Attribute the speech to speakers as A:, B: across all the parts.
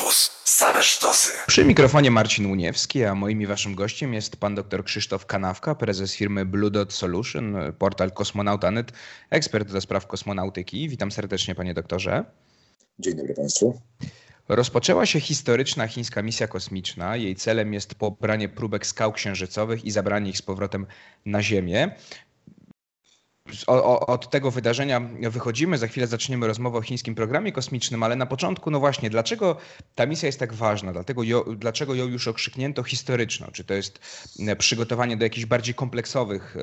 A: Campus. Same sztosy.
B: Przy mikrofonie Marcin Uniewski, a moim i waszym gościem jest pan dr Krzysztof Kanawka, prezes firmy Blue Dot Solution, portal Kosmonauta.net, ekspert do spraw kosmonautyki. Witam serdecznie panie doktorze.
C: Dzień dobry państwu.
B: Rozpoczęła się historyczna chińska misja kosmiczna. Jej celem jest pobranie próbek skał księżycowych i zabranie ich z powrotem na Ziemię. Od tego wydarzenia wychodzimy. Za chwilę zaczniemy rozmowę o chińskim programie kosmicznym, ale na początku, no właśnie, dlaczego ta misja jest tak ważna? Dlatego ją, dlaczego ją już okrzyknięto historyczną? Czy to jest e, przygotowanie do jakichś bardziej kompleksowych,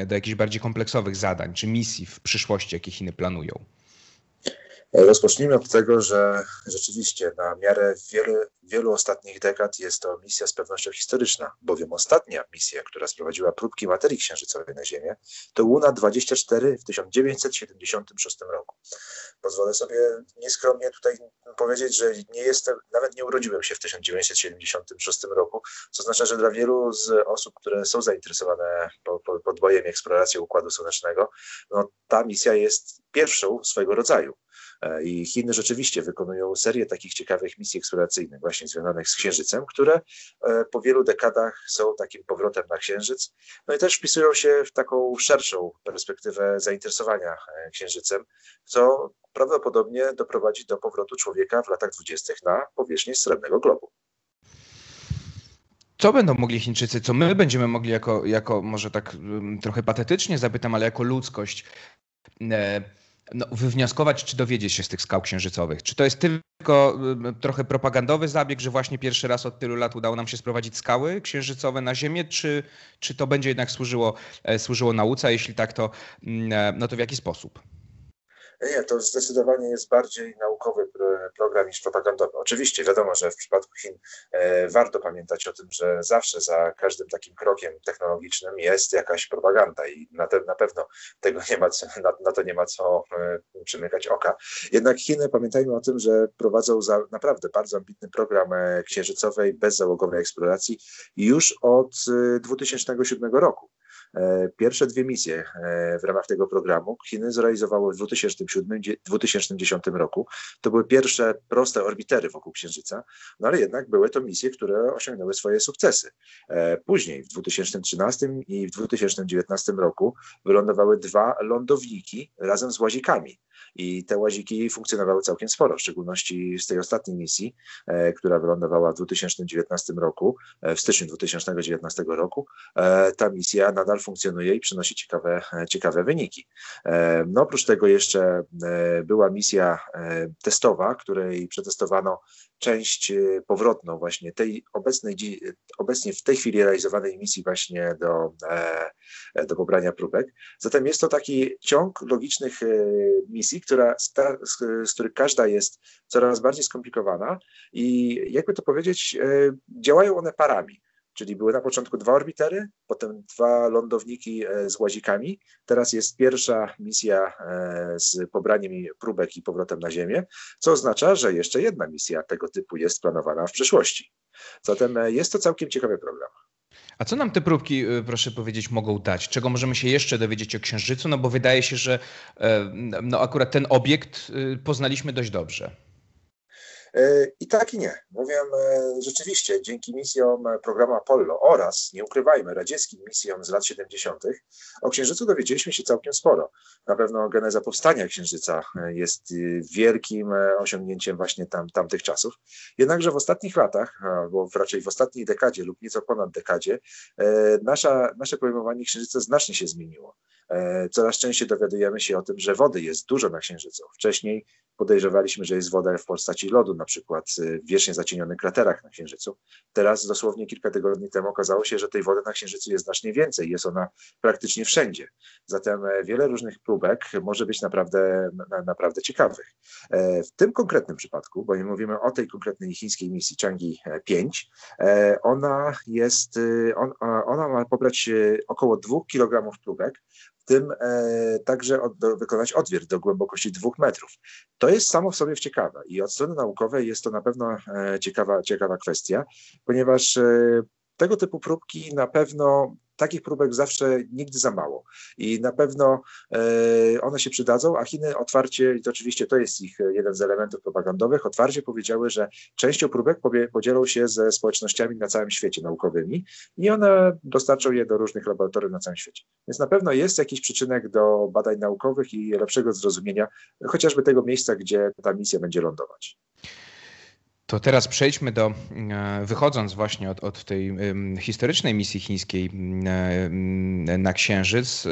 B: e, do jakichś bardziej kompleksowych zadań, czy misji w przyszłości, jakie Chiny planują?
C: Rozpocznijmy od tego, że rzeczywiście na miarę wielu, wielu ostatnich dekad jest to misja z pewnością historyczna, bowiem ostatnia misja, która sprowadziła próbki materii księżycowej na Ziemię, to Luna 24 w 1976 roku. Pozwolę sobie nieskromnie tutaj powiedzieć, że nie jestem, nawet nie urodziłem się w 1976 roku, co oznacza, że dla wielu z osób, które są zainteresowane podbojem i eksploracją Układu Słonecznego, no, ta misja jest pierwszą swojego rodzaju. E, I Chiny rzeczywiście wykonują serię takich ciekawych misji eksploracyjnych, właśnie związanych z Księżycem, które e, po wielu dekadach są takim powrotem na Księżyc. No i też wpisują się w taką szerszą perspektywę zainteresowania e, Księżycem, co prawdopodobnie doprowadzi do powrotu człowieka w latach dwudziestych na powierzchnię srebrnego globu.
B: Co będą mogli Chińczycy, co my będziemy mogli jako, jako może tak mm, trochę patetycznie zapytam, ale jako ludzkość no, wywnioskować, czy dowiedzieć się z tych skał księżycowych? Czy to jest tylko y, trochę propagandowy zabieg, że właśnie pierwszy raz od tylu lat udało nam się sprowadzić skały księżycowe na Ziemię, czy, czy to będzie jednak służyło, e, służyło nauce? Jeśli tak, to, mm, e, no to w jaki sposób?
C: Nie, to zdecydowanie jest bardziej naukowy program niż propagandowy. Oczywiście wiadomo, że w przypadku Chin e, warto pamiętać o tym, że zawsze za każdym takim krokiem technologicznym jest jakaś propaganda i na, te, na pewno tego nie ma co, na, na, to nie ma co e, przymykać oka. Jednak Chiny, pamiętajmy o tym, że prowadzą za naprawdę bardzo ambitny program e, księżycowej bezzałogowej eksploracji już od 2007 e, roku. E, pierwsze dwie misje e, w ramach tego programu Chiny zrealizowały w 2007-2010 roku. To były pierwsze proste orbitery wokół Księżyca, no ale jednak były to misje, które osiągnęły swoje sukcesy. E, później w 2013 i w 2019 roku wylądowały dwa lądowniki razem z łazikami. I te łaziki funkcjonowały całkiem sporo, w szczególności z tej ostatniej misji, e, która wylądowała w 2019 roku, e, w styczniu 2019 roku. E, ta misja nadal funkcjonuje i przynosi ciekawe, ciekawe wyniki. No, oprócz tego jeszcze była misja testowa, której przetestowano część powrotną właśnie tej obecnej, obecnie w tej chwili realizowanej misji właśnie do, do pobrania próbek. Zatem jest to taki ciąg logicznych misji, która, z, których każda jest coraz bardziej skomplikowana i jakby to powiedzieć, e, działają one parami. Czyli były na początku dwa orbitery, potem dwa lądowniki e, z łazikami. Teraz jest pierwsza misja e, z pobraniem próbek i powrotem na Ziemię, co oznacza, że jeszcze jedna misja tego typu jest planowana w przyszłości. Zatem jest to całkiem ciekawy program.
B: A co nam te próbki, proszę powiedzieć, mogą dać? Czego możemy się jeszcze dowiedzieć o Księżycu? No bo wydaje się, że e, no akurat ten obiekt poznaliśmy dość dobrze.
C: E, I tak i nie. Mówię, e, rzeczywiście dzięki misjom programu Apollo oraz, nie ukrywajmy, radzieckim misjom z lat 70. o Księżycu dowiedzieliśmy się całkiem sporo. Na pewno geneza powstania Księżyca e, jest wielkim osiągnięciem właśnie tam, tamtych czasów. Jednakże w ostatnich latach, bo raczej w ostatniej dekadzie lub nieco ponad dekadzie, nasza, nasze pojmowanie Księżyca znacznie się zmieniło. Coraz częściej dowiadujemy się o tym, że wody jest dużo na Księżycu. Wcześniej podejrzewaliśmy, że jest woda w postaci lodu, na przykład w wiecznie zacienionych kraterach na Księżycu. Teraz dosłownie kilka tygodni temu okazało się, że tej wody na Księżycu jest znacznie więcej, jest ona praktycznie wszędzie. Zatem e, wiele różnych próbek może być naprawdę, naprawdę ciekawych. E, w tym konkretnym przypadku, bo nie mówimy o tej konkretnej chińskiej misji Changi 5, e, ona jest, on, ona ma pobrać około 2 kg próbek, tym także od, wykonać odwiert do głębokości 2 metrów. To jest samo w sobie ciekawe i od strony naukowej jest to na pewno ciekawa, ciekawa kwestia, ponieważ tego typu próbki na pewno takich próbek zawsze nigdy za mało i na pewno one się przydadzą, a Chiny otwarcie, i to oczywiście to jest ich jeden z elementów propagandowych, otwarcie powiedziały, że częścią próbek podzielą się ze społecznościami na całym świecie naukowymi i one dostarczą je do różnych laboratoriów na całym świecie. Więc na pewno jest jakiś przyczynek do badań naukowych i lepszego zrozumienia chociażby tego miejsca, gdzie ta misja będzie lądować.
B: To teraz przejdźmy do, e, wychodząc właśnie od, od tej historycznej misji chińskiej na Księżyc, e,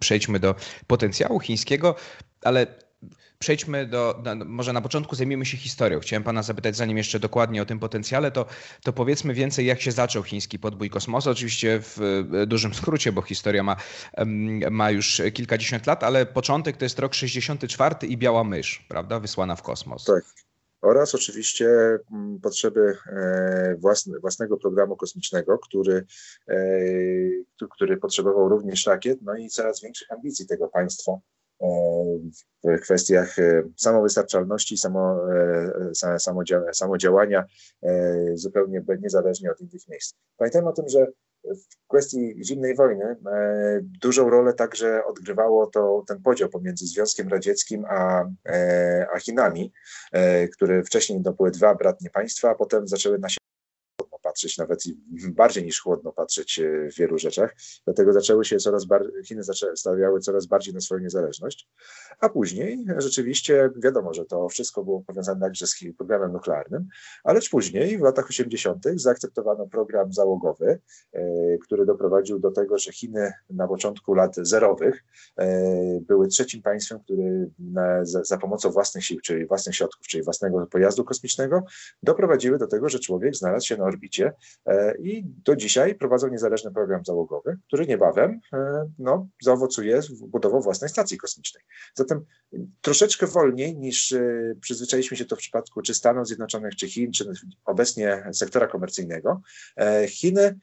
B: przejdźmy do potencjału chińskiego, ale przejdźmy do, może na początku zajmiemy się historią. Chciałem pana zapytać, zanim jeszcze dokładnie o tym potencjale, to, to powiedzmy więcej, jak się zaczął chiński podbój kosmosu. Oczywiście w e, dużym skrócie, bo historia ma, ma już kilkadziesiąt lat, ale początek to jest rok 64 i biała mysz, prawda, wysłana w kosmos.
C: Tak oraz oczywiście mm, potrzeby e, własne, własnego programu kosmicznego, który, e, który potrzebował również rakiet, no i coraz większych ambicji tego państwa e, w kwestiach samowystarczalności, samo, samodziałania, zupełnie niezależnie od innych miejsc. Pamiętajmy o tym, że w kwestii zimnej wojny e, dużą rolę także odgrywało to ten podział pomiędzy Związkiem Radzieckim a, e, a Chinami, e, które wcześniej to były dwa bratnie państwa, a potem zaczęły na patrzeć, nawet bardziej niż chłodno patrzeć w wielu rzeczach. Dlatego zaczęły się coraz bardziej, Chiny stawiały coraz bardziej na swoją niezależność, a później rzeczywiście wiadomo, że to wszystko było powiązane także z programem nuklearnym, ale później w latach 80. zaakceptowano program załogowy, e, który doprowadził do tego, że Chiny na początku lat zerowych e, były trzecim państwem, który za, za pomocą własnych sił, czyli własnych środków, czyli własnego pojazdu kosmicznego, doprowadziły do tego, że człowiek znalazł się na orbicie E, i do dzisiaj prowadzą niezależny program załogowy, który niebawem e, no, zaowocuje budową własnej stacji kosmicznej. Zatem troszeczkę wolniej niż e, przyzwyczailiśmy się to w przypadku czy Stanów Zjednoczonych, czy Chin, czy obecnie sektora komercyjnego, Chiny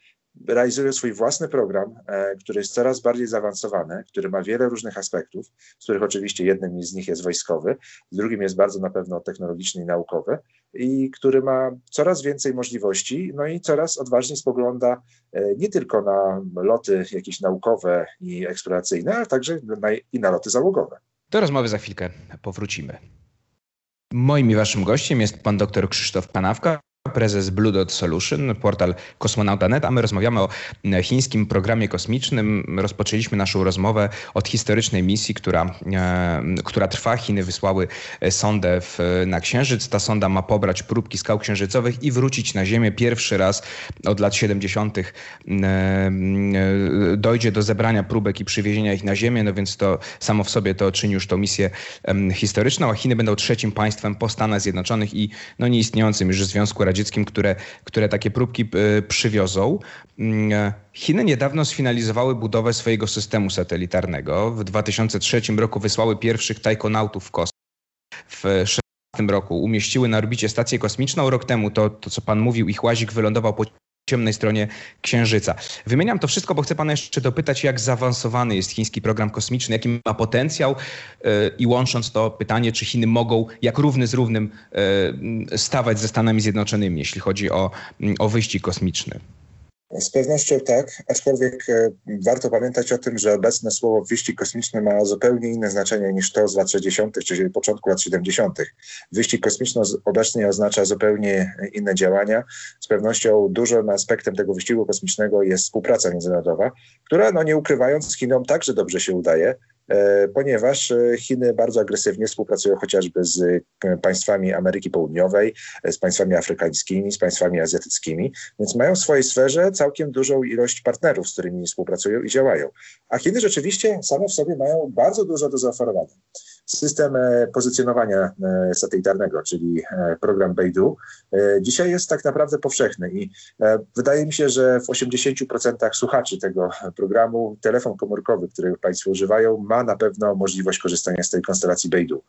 C: realizują swój własny program, e, który jest coraz bardziej zaawansowany, który ma wiele różnych aspektów, z których oczywiście jednym z nich jest wojskowy, drugim jest bardzo na pewno technologiczny i naukowy i który ma coraz więcej możliwości, no i coraz odważniej spogląda e, nie tylko na loty jakieś naukowe i eksploracyjne, ale także na, i na loty załogowe.
B: Do rozmowy za chwilkę powrócimy. Moim i waszym gościem jest pan dr Krzysztof Panawka, prezes Blue Dot Solution, portal kosmonauta.net, a my rozmawiamy o chińskim programie kosmicznym. Rozpoczęliśmy naszą rozmowę od historycznej misji, która, e, która trwa. Chiny wysłały sondę w, na Księżyc. Ta sonda ma pobrać próbki skał księżycowych i wrócić na Ziemię. Pierwszy raz od lat 70. E, e, dojdzie do zebrania próbek i przywiezienia ich na Ziemię, no więc to samo w sobie to czyni już tą misję historyczną, a Chiny będą trzecim państwem po Stanach Zjednoczonych i no, nieistniejącym już w Związku Radzieckim radzieckim, które, które takie próbki e, przywiozą. Mm, e, Chiny niedawno sfinalizowały budowę swojego systemu satelitarnego. W 2003 roku wysłały pierwszych tajkonautów w kosmos. W 2016 roku umieściły na orbicie stację kosmiczną. Rok temu to, to co pan mówił, ich łazik wylądował po ciemnej stronie Księżyca. Wymieniam to wszystko, bo chcę pana jeszcze dopytać, jak zaawansowany jest chiński program kosmiczny, jaki ma potencjał yy, i łącząc to pytanie, czy Chiny mogą jak równy z równym yy, stawać ze Stanami Zjednoczonymi, jeśli chodzi o, o wyścig kosmiczny.
C: Z pewnością tak, aczkolwiek e, warto pamiętać o tym, że obecne słowo wyścig kosmiczny ma zupełnie inne znaczenie niż to z lat 60., czyli początku lat 70. Wyścig kosmiczny obecnie oznacza zupełnie inne działania. Z pewnością dużym aspektem tego wyścigu kosmicznego jest współpraca międzynarodowa, która, no nie ukrywając, Chinom także dobrze się udaje. E, ponieważ e, Chiny bardzo agresywnie współpracują chociażby z e, państwami Ameryki Południowej, z państwami afrykańskimi, z państwami azjatyckimi, więc mają w swojej sferze całkiem dużą ilość partnerów, z którymi współpracują i działają. A Chiny rzeczywiście same w sobie mają bardzo dużo do zaoferowania. System e, pozycjonowania e, satelitarnego, czyli e, program Beidou, dzisiaj jest tak naprawdę powszechny i wydaje mi się, że w 80% słuchaczy tego programu telefon komórkowy, który Państwo używają, ma na pewno możliwość korzystania z tej konstelacji Beidou.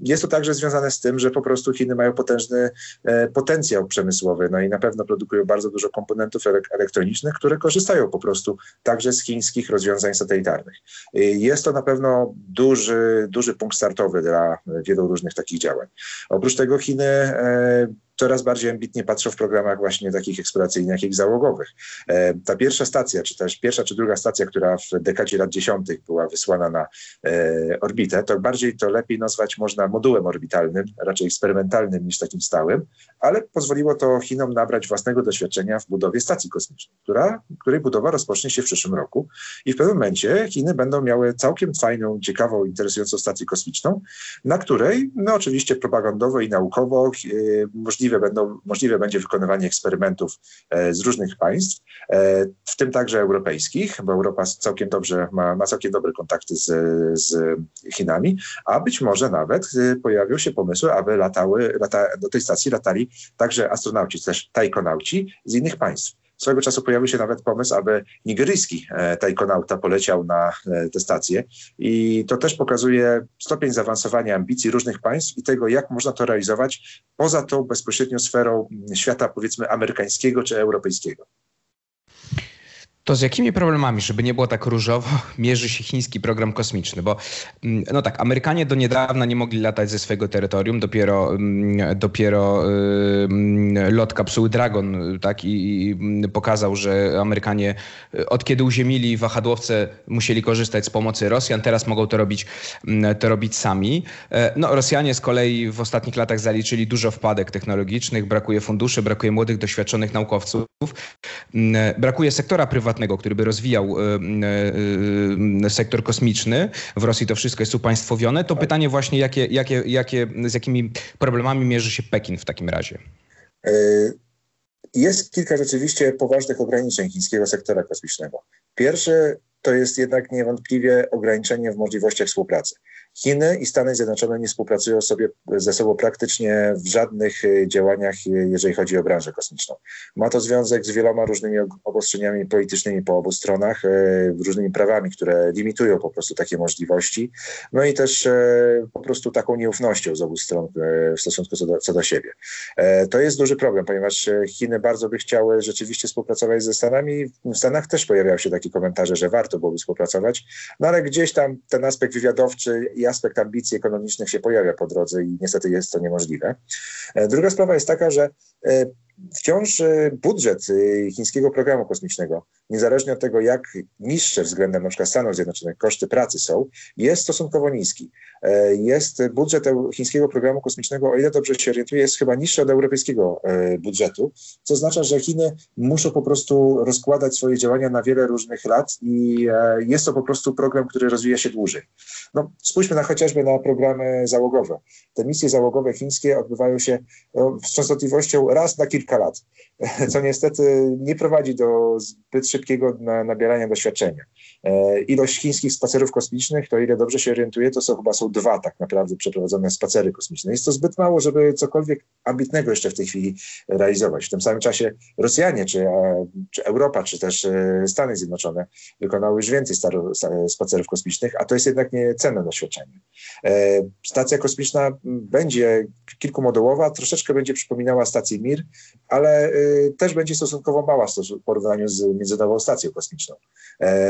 C: Jest to także związane z tym, że po prostu Chiny mają potężny potencjał przemysłowy, no i na pewno produkują bardzo dużo komponentów elektronicznych, które korzystają po prostu także z chińskich rozwiązań satelitarnych. Jest to na pewno duży, duży punkt startowy dla wielu różnych takich działań. Oprócz tego Chiny e, coraz bardziej ambitnie patrzą w programach właśnie takich eksploracyjnych, jak załogowych. E, ta pierwsza stacja, czy też pierwsza czy druga stacja, która w dekadzie lat dziesiątych była wysłana na e, orbitę, to bardziej to lepiej nazwać można modułem orbitalnym, raczej eksperymentalnym niż takim stałym, ale pozwoliło to Chinom nabrać własnego doświadczenia w budowie stacji kosmicznej, która, której budowa rozpocznie się w przyszłym roku i w pewnym momencie Chiny będą miały całkiem fajną, ciekawą, interesującą stację kosmiczną, na której, no oczywiście propagandowo i naukowo e, możliwe, będą, możliwe będzie wykonywanie eksperymentów e, z różnych państw, e, w tym także europejskich, bo Europa całkiem dobrze ma, ma całkiem dobre kontakty z, z Chinami, a być może nawet pojawią się pomysły, aby latały, lata, do tej stacji latali także astronauci, też tajkonauci z innych państw. Swego czasu pojawił się nawet pomysł, aby nigeryjski e, tajkonauta poleciał na e, tę stację i to też pokazuje stopień zaawansowania ambicji różnych państw i tego, jak można to realizować poza tą bezpośrednią sferą świata powiedzmy amerykańskiego czy europejskiego.
B: To z jakimi problemami, żeby nie było tak różowo, mierzy się chiński program kosmiczny? Bo mm, no tak, Amerykanie do niedawna nie mogli latać ze swojego terytorium, dopiero, mm, dopiero yy, lot kapsuły Dragon tak, i, pokazał, że Amerykanie y, od kiedy uziemili wahadłowce musieli korzystać z pomocy Rosjan, teraz mogą to robić, to robić sami. E, no, Rosjanie z kolei w ostatnich latach zaliczyli dużo wpadek technologicznych, brakuje funduszy, brakuje młodych, doświadczonych naukowców, brakuje sektora prywatnego, prywatnego, który by rozwijał e, e, e, sektor kosmiczny. W Rosji to wszystko jest upaństwowione. To pytanie właśnie, jakie, jakie, jakie, z jakimi problemami mierzy się Pekin w takim razie?
C: Jest kilka rzeczywiście poważnych ograniczeń chińskiego sektora kosmicznego. Pierwsze to jest jednak niewątpliwie ograniczenie w możliwościach współpracy. Chiny i Stany Zjednoczone nie współpracują sobie ze sobą praktycznie w żadnych e, działaniach, e, jeżeli chodzi o branżę kosmiczną. Ma to związek z wieloma różnymi obostrzeniami politycznymi po obu stronach, e, różnymi prawami, które limitują po prostu takie możliwości, no i też po prostu taką nieufnością z obu stron w stosunku co do, co do siebie. To jest duży problem, ponieważ Chiny bardzo by chciały rzeczywiście współpracować ze Stanami. W Stanach też pojawiały się takie komentarze, że warto byłoby współpracować, no ale gdzieś tam ten aspekt wywiadowczy i aspekt ambicji ekonomicznych się pojawia po drodze i niestety jest to niemożliwe. E, druga sprawa jest taka, że e, wciąż e, budżet chińskiego programu kosmicznego, niezależnie od tego, jak niższe względem na przykład Stanów Zjednoczonych koszty pracy są, jest stosunkowo niski. Jest budżet chińskiego programu kosmicznego, o ile dobrze się orientuję, jest chyba niższy od europejskiego budżetu, co oznacza, że Chiny muszą po prostu rozkładać swoje działania na wiele różnych lat i jest to po prostu program, który rozwija się dłużej. No, spójrzmy na, chociażby na programy załogowe. Te misje załogowe chińskie odbywają się no, z częstotliwością raz na kilka lat, co niestety nie prowadzi do zbyt szybkiego nabierania doświadczenia. E, ilość chińskich spacerów kosmicznych, to ile dobrze się orientuję, to są chyba są dwa tak naprawdę przeprowadzone spacery kosmiczne. Jest to zbyt mało, żeby cokolwiek ambitnego jeszcze w tej chwili realizować. W tym samym czasie Rosjanie, czy, czy Europa, czy też e, Stany Zjednoczone wykonały już więcej spacerów kosmicznych, a to jest jednak nie cenne doświadczenie. E, stacja kosmiczna będzie kilkumodułowa, troszeczkę będzie przypominała stację Mir, ale też będzie stosunkowo mała w porównaniu z Międzynarodową Stacją Kosmiczną.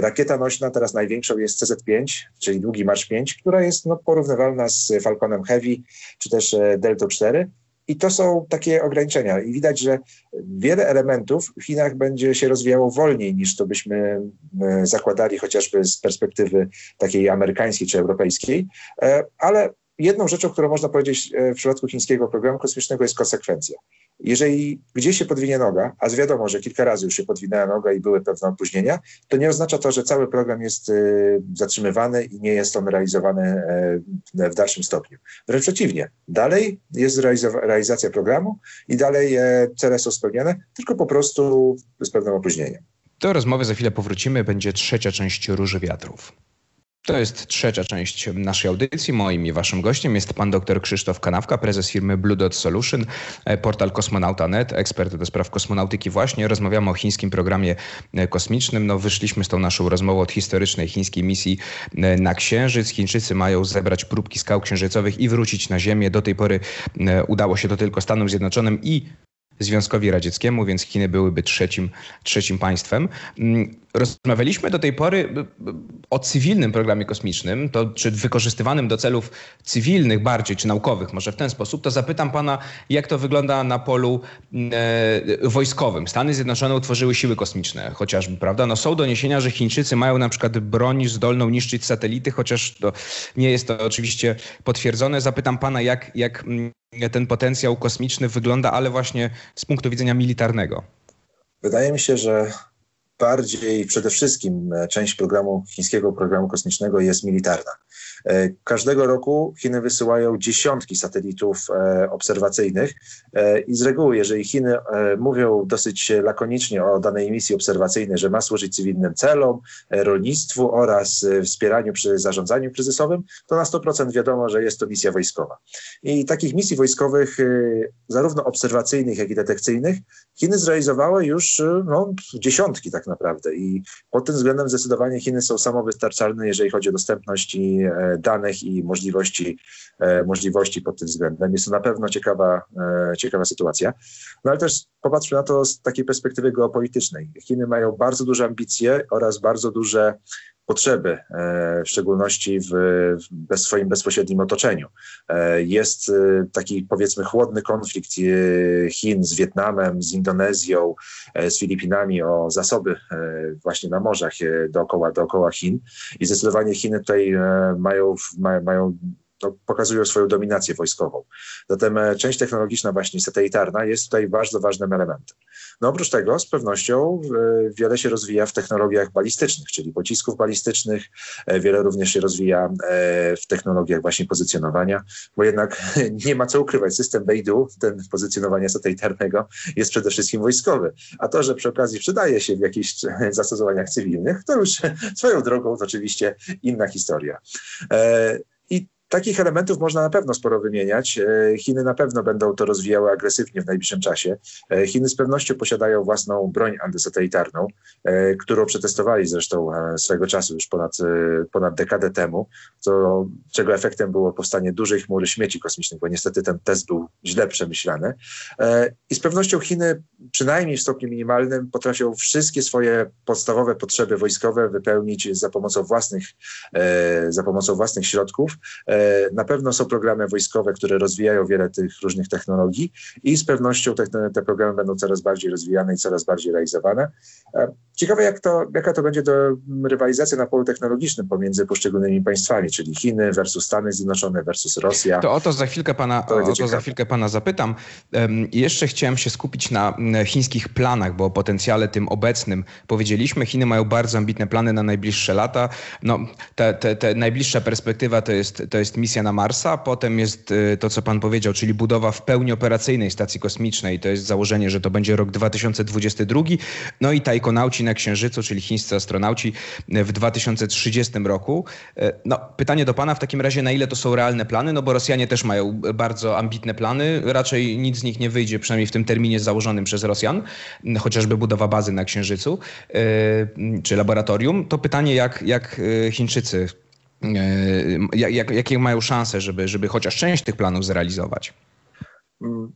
C: Rakieta nośna, teraz największą jest CZ-5, czyli Długi Marsz 5, która jest no, porównywalna z Falconem Heavy, czy też e, Delta 4. I to są takie ograniczenia. I widać, że wiele elementów w Chinach będzie się rozwijało wolniej niż to byśmy e, zakładali chociażby z perspektywy takiej amerykańskiej czy europejskiej. E, ale jedną rzeczą, którą można powiedzieć w przypadku chińskiego programu kosmicznego jest konsekwencja. Jeżeli gdzieś się podwinie noga, a wiadomo, że kilka razy już się podwinęła noga i były pewne opóźnienia, to nie oznacza to, że cały program jest y, zatrzymywany i nie jest on realizowany y, w dalszym stopniu. Wręcz przeciwnie, dalej jest realizacja programu i dalej e, cele są spełniane, tylko po prostu z pewnym opóźnieniem.
B: Do rozmowy za chwilę powrócimy. Będzie trzecia część Róży Wiatrów. To jest trzecia część naszej audycji. Moim i waszym gościem jest pan dr Krzysztof Kanawka, prezes firmy Blue Dot Solution, e, portal kosmonauta.net, ekspert do spraw kosmonautyki właśnie. Rozmawiamy o chińskim programie e, kosmicznym. No, wyszliśmy z tą naszą rozmową od historycznej chińskiej misji e, na Księżyc. Chińczycy mają zebrać próbki skał księżycowych i wrócić na Ziemię. Do tej pory udało się to tylko Stanom Zjednoczonym i Związkowi Radzieckiemu, więc Chiny byłyby trzecim, trzecim państwem. Mm, rozmawialiśmy do tej pory o cywilnym programie kosmicznym, to czy wykorzystywanym do celów cywilnych bardziej, czy naukowych, może w ten sposób, to zapytam pana, jak to wygląda na polu e, wojskowym. Stany Zjednoczone utworzyły siły kosmiczne chociażby, prawda? No są doniesienia, że Chińczycy mają na przykład broń zdolną niszczyć satelity, chociaż to nie jest to oczywiście potwierdzone. Zapytam pana, jak, jak mm, ten potencjał kosmiczny wygląda, ale właśnie z punktu widzenia militarnego.
C: Wydaje mi się, że bardziej przede wszystkim e, część programu chińskiego programu kosmicznego jest militarna. E, każdego roku Chiny wysyłają dziesiątki satelitów e, obserwacyjnych i z reguły, jeżeli Chiny mówią dosyć lakonicznie o danej misji obserwacyjnej, że ma służyć cywilnym celom, rolnictwu oraz wspieraniu przy zarządzaniu kryzysowym, to na 100% wiadomo, że jest to misja wojskowa. I takich misji wojskowych, zarówno obserwacyjnych, jak i detekcyjnych, Chiny zrealizowały już no, dziesiątki tak naprawdę. I pod tym względem zdecydowanie Chiny są samowystarczalne, jeżeli chodzi o dostępność e, danych i możliwości, e, możliwości pod tym względem. Jest to na pewno ciekawa, e, ciekawa sytuacja. No ale też popatrzmy na to z takiej perspektywy geopolitycznej. Chiny mają bardzo duże ambicje oraz bardzo duże potrzeby, e, w szczególności w, w swoim bezpośrednim otoczeniu. E, jest e, taki powiedzmy chłodny konflikt Chin z Wietnamem, z Indonezją, z Filipinami o zasoby właśnie na morzach dookoła, dookoła Chin i zdecydowanie Chiny tutaj mają, mają to pokazują swoją dominację wojskową. Zatem część technologiczna, właśnie satelitarna, jest tutaj bardzo ważnym elementem. No oprócz tego z pewnością e, wiele się rozwija w technologiach balistycznych, czyli pocisków balistycznych, e, wiele również się rozwija e, w technologiach właśnie pozycjonowania, bo jednak nie ma co ukrywać, system Beidou, ten pozycjonowania satelitarnego jest przede wszystkim wojskowy, a to, że przy okazji przydaje się w jakichś zastosowaniach cywilnych, to już swoją drogą to oczywiście inna historia. I Takich elementów można na pewno sporo wymieniać. E, Chiny na pewno będą to rozwijały agresywnie w najbliższym czasie. E, Chiny z pewnością posiadają własną broń antysatelitarną, e, którą przetestowali zresztą swego czasu już ponad, ponad dekadę temu, co, czego efektem było powstanie dużej chmury śmieci kosmicznych, bo niestety ten test był źle przemyślany. I z pewnością Chiny, przynajmniej w stopniu minimalnym, potrafią wszystkie swoje podstawowe potrzeby wojskowe wypełnić za pomocą własnych, za pomocą własnych środków na pewno są programy wojskowe, które rozwijają wiele tych różnych technologii i z pewnością te, te programy będą coraz bardziej rozwijane i coraz bardziej realizowane. E, ciekawe, jak to, jaka to będzie do rywalizacja na polu technologicznym pomiędzy poszczególnymi państwami, czyli Chiny versus Stany Zjednoczone versus Rosja.
B: To o to za chwilkę pana, to o to za chwilkę pana zapytam. jeszcze chciałem się skupić na chińskich planach, bo o potencjale tym obecnym powiedzieliśmy. Chiny mają bardzo ambitne plany na najbliższe lata. No, te, te, te najbliższa perspektywa to jest, to jest jest misja na Marsa, potem jest y, to, co pan powiedział, czyli budowa w pełni operacyjnej stacji kosmicznej. To jest założenie, że to będzie rok 2022. No i tajkonauci na Księżycu, czyli chińscy astronauci w 2030 roku. Y, no, pytanie do pana w takim razie, na ile to są realne plany? No bo Rosjanie też mają bardzo ambitne plany. Raczej nic z nich nie wyjdzie, przynajmniej w tym terminie założonym przez Rosjan, chociażby budowa bazy na Księżycu y, czy laboratorium. To pytanie, jak, jak Chińczycy jak, jakie mają szanse, żeby, żeby chociaż część tych planów zrealizować?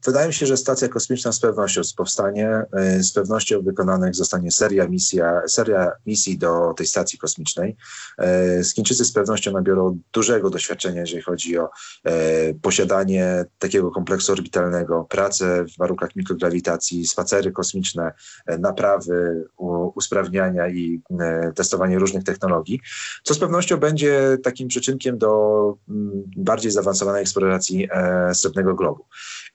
C: Wydaje mi się, że stacja kosmiczna z pewnością powstanie, e, z pewnością wykonanych zostanie seria, misja, seria misji do tej stacji kosmicznej. E, Chińczycy z pewnością nabiorą dużego doświadczenia, jeżeli chodzi o e, posiadanie takiego kompleksu orbitalnego, pracę w warunkach mikrograwitacji, spacery kosmiczne, naprawy, usprawniania i testowanie różnych technologii, co z pewnością będzie takim przyczynkiem do bardziej zaawansowanej eksploracji srebrnego globu.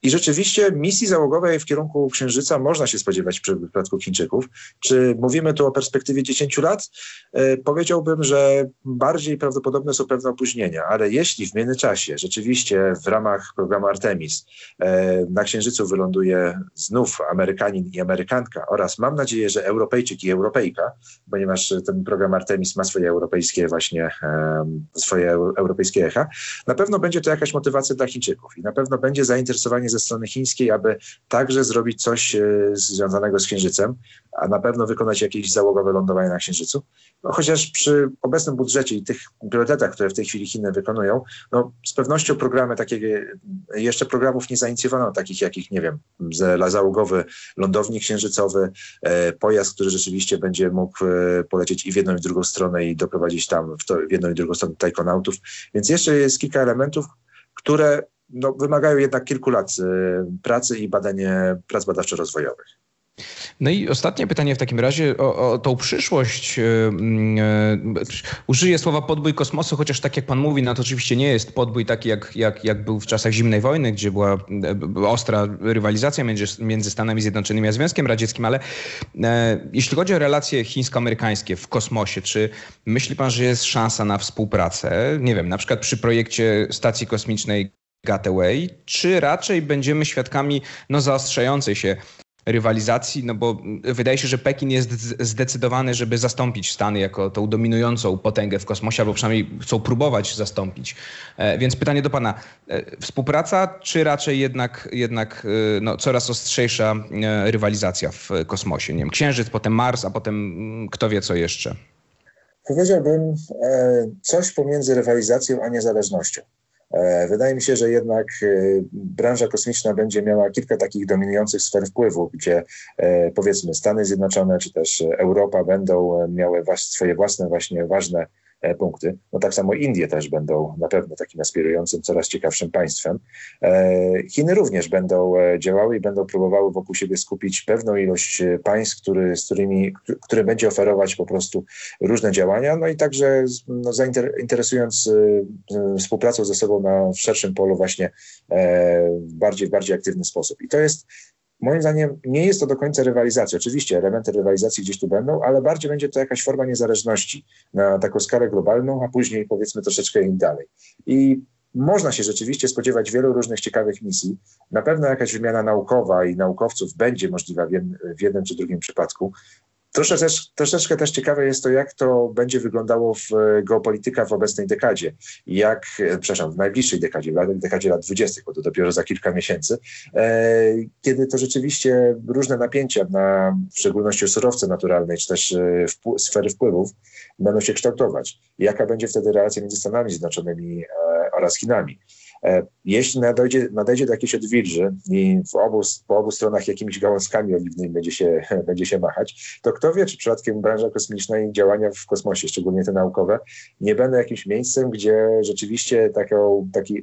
C: I rzeczywiście misji załogowej w kierunku Księżyca można się spodziewać w przypadku Chińczyków. Czy mówimy tu o perspektywie 10 lat? E, powiedziałbym, że bardziej prawdopodobne są pewne opóźnienia, ale jeśli w międzyczasie rzeczywiście w ramach programu Artemis e, na Księżycu wyląduje znów Amerykanin i Amerykanka oraz mam nadzieję, że Europejczyk i Europejka, ponieważ ten program Artemis ma swoje europejskie właśnie, swoje europejskie echa, na pewno będzie to jakaś motywacja dla Chińczyków i na pewno będzie zainteresowanie ze strony chińskiej, aby także zrobić coś związanego z Księżycem, a na pewno wykonać jakieś załogowe lądowanie na Księżycu. No, chociaż przy obecnym budżecie i tych priorytetach, które w tej chwili Chiny wykonują, no, z pewnością programy takiego, jeszcze programów nie zainicjowano, takich jakich, nie wiem, załogowy lądownik księżycowy, e, pojazd, który rzeczywiście będzie mógł e, polecieć i w jedną i w drugą stronę i doprowadzić tam w, to, w jedną i drugą stronę tajkonautów. Więc jeszcze jest kilka elementów, które no, wymagają jednak kilku lat e, pracy i badanie, prac badawczo-rozwojowych.
B: No i ostatnie pytanie w takim razie o, o tą przyszłość. Yy, yy, użyję słowa podbój kosmosu, chociaż tak jak pan mówi, no to oczywiście nie jest podbój taki jak, jak, jak był w czasach zimnej wojny, gdzie była ostra rywalizacja między, między Stanami Zjednoczonymi a Związkiem Radzieckim, ale jeśli chodzi o relacje chińsko-amerykańskie w kosmosie, czy myśli pan, że jest szansa na współpracę? Nie wiem, na przykład przy projekcie stacji kosmicznej Gateway, czy raczej będziemy świadkami no, zaostrzającej się rywalizacji, no bo wydaje się, że Pekin jest zdecydowany, żeby zastąpić Stany jako tą dominującą potęgę w kosmosie, albo przynajmniej chcą próbować zastąpić. E, więc pytanie do pana, e, współpraca, czy raczej jednak, jednak e, no, coraz ostrzejsza rywalizacja w kosmosie? Nie wiem, Księżyc, potem Mars, a potem mm, kto wie co jeszcze?
C: Powiedziałbym coś pomiędzy rywalizacją a niezależnością. E, wydaje mi się, że jednak e, branża kosmiczna będzie miała kilka takich dominujących sfer wpływu, gdzie e, powiedzmy Stany Zjednoczone czy też Europa będą miały swoje własne właśnie ważne punkty. No tak samo Indie też będą na pewno takim aspirującym, coraz ciekawszym państwem. E, Chiny również będą e, działały i będą próbowały wokół siebie skupić pewną ilość państw, który, z którymi, które będzie oferować po prostu różne działania, no i także no, zainteresując współpracą ze sobą na szerszym polu właśnie bardziej, bardziej aktywny sposób. I to jest Moim zdaniem nie jest to do końca rywalizacja. Oczywiście elementy rywalizacji gdzieś tu będą, ale bardziej będzie to jakaś forma niezależności na taką skalę globalną, a później powiedzmy troszeczkę im dalej. I można się rzeczywiście spodziewać wielu różnych ciekawych misji. Na pewno jakaś wymiana naukowa i naukowców będzie możliwa w jednym czy drugim przypadku. Troszeczkę troszeczkę też ciekawe jest to, jak to będzie wyglądało w geopolityka w obecnej dekadzie. Jak, e, przepraszam, w najbliższej dekadzie, w dekadzie lat 20., bo to dopiero za kilka miesięcy, e, kiedy to rzeczywiście różne napięcia na w szczególności surowce naturalne, czy też e, wpł sfery wpływów będą się kształtować. Jaka będzie wtedy relacja między Stanami Zjednoczonymi e, oraz Chinami? E, jeśli nadejdzie, nadejdzie do jakiejś odwilży i w obu, po obu stronach jakimiś gałązkami oliwnymi będzie się, będzie się machać, to kto wie, czy przypadkiem branża kosmiczna i działania w kosmosie, szczególnie te naukowe, nie będą jakimś miejscem, gdzie rzeczywiście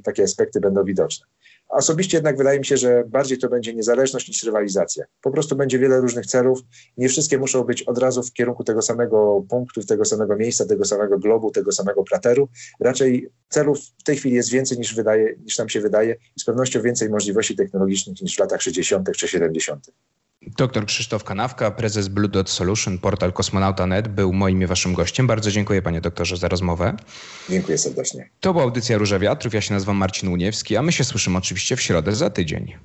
C: takie aspekty będą widoczne. Osobiście jednak wydaje mi się, że bardziej to będzie niezależność niż rywalizacja. Po prostu będzie wiele różnych celów. Nie wszystkie muszą być od razu w kierunku tego samego punktu, tego samego miejsca, tego samego globu, tego samego krateru. Raczej celów w tej chwili jest więcej niż, wydaje, niż nam się wydaje i z pewnością więcej możliwości technologicznych niż w latach 60. czy 70.
B: Doktor Krzysztof Kanawka, prezes Blue Dot Solution, portal kosmonauta.net był moim i waszym gościem. Bardzo dziękuję panie doktorze za rozmowę.
C: Dziękuję serdecznie.
B: To była audycja Róża Wiatrów. Ja się nazywam Marcin Uniewski, a my się słyszymy oczywiście w środę za tydzień.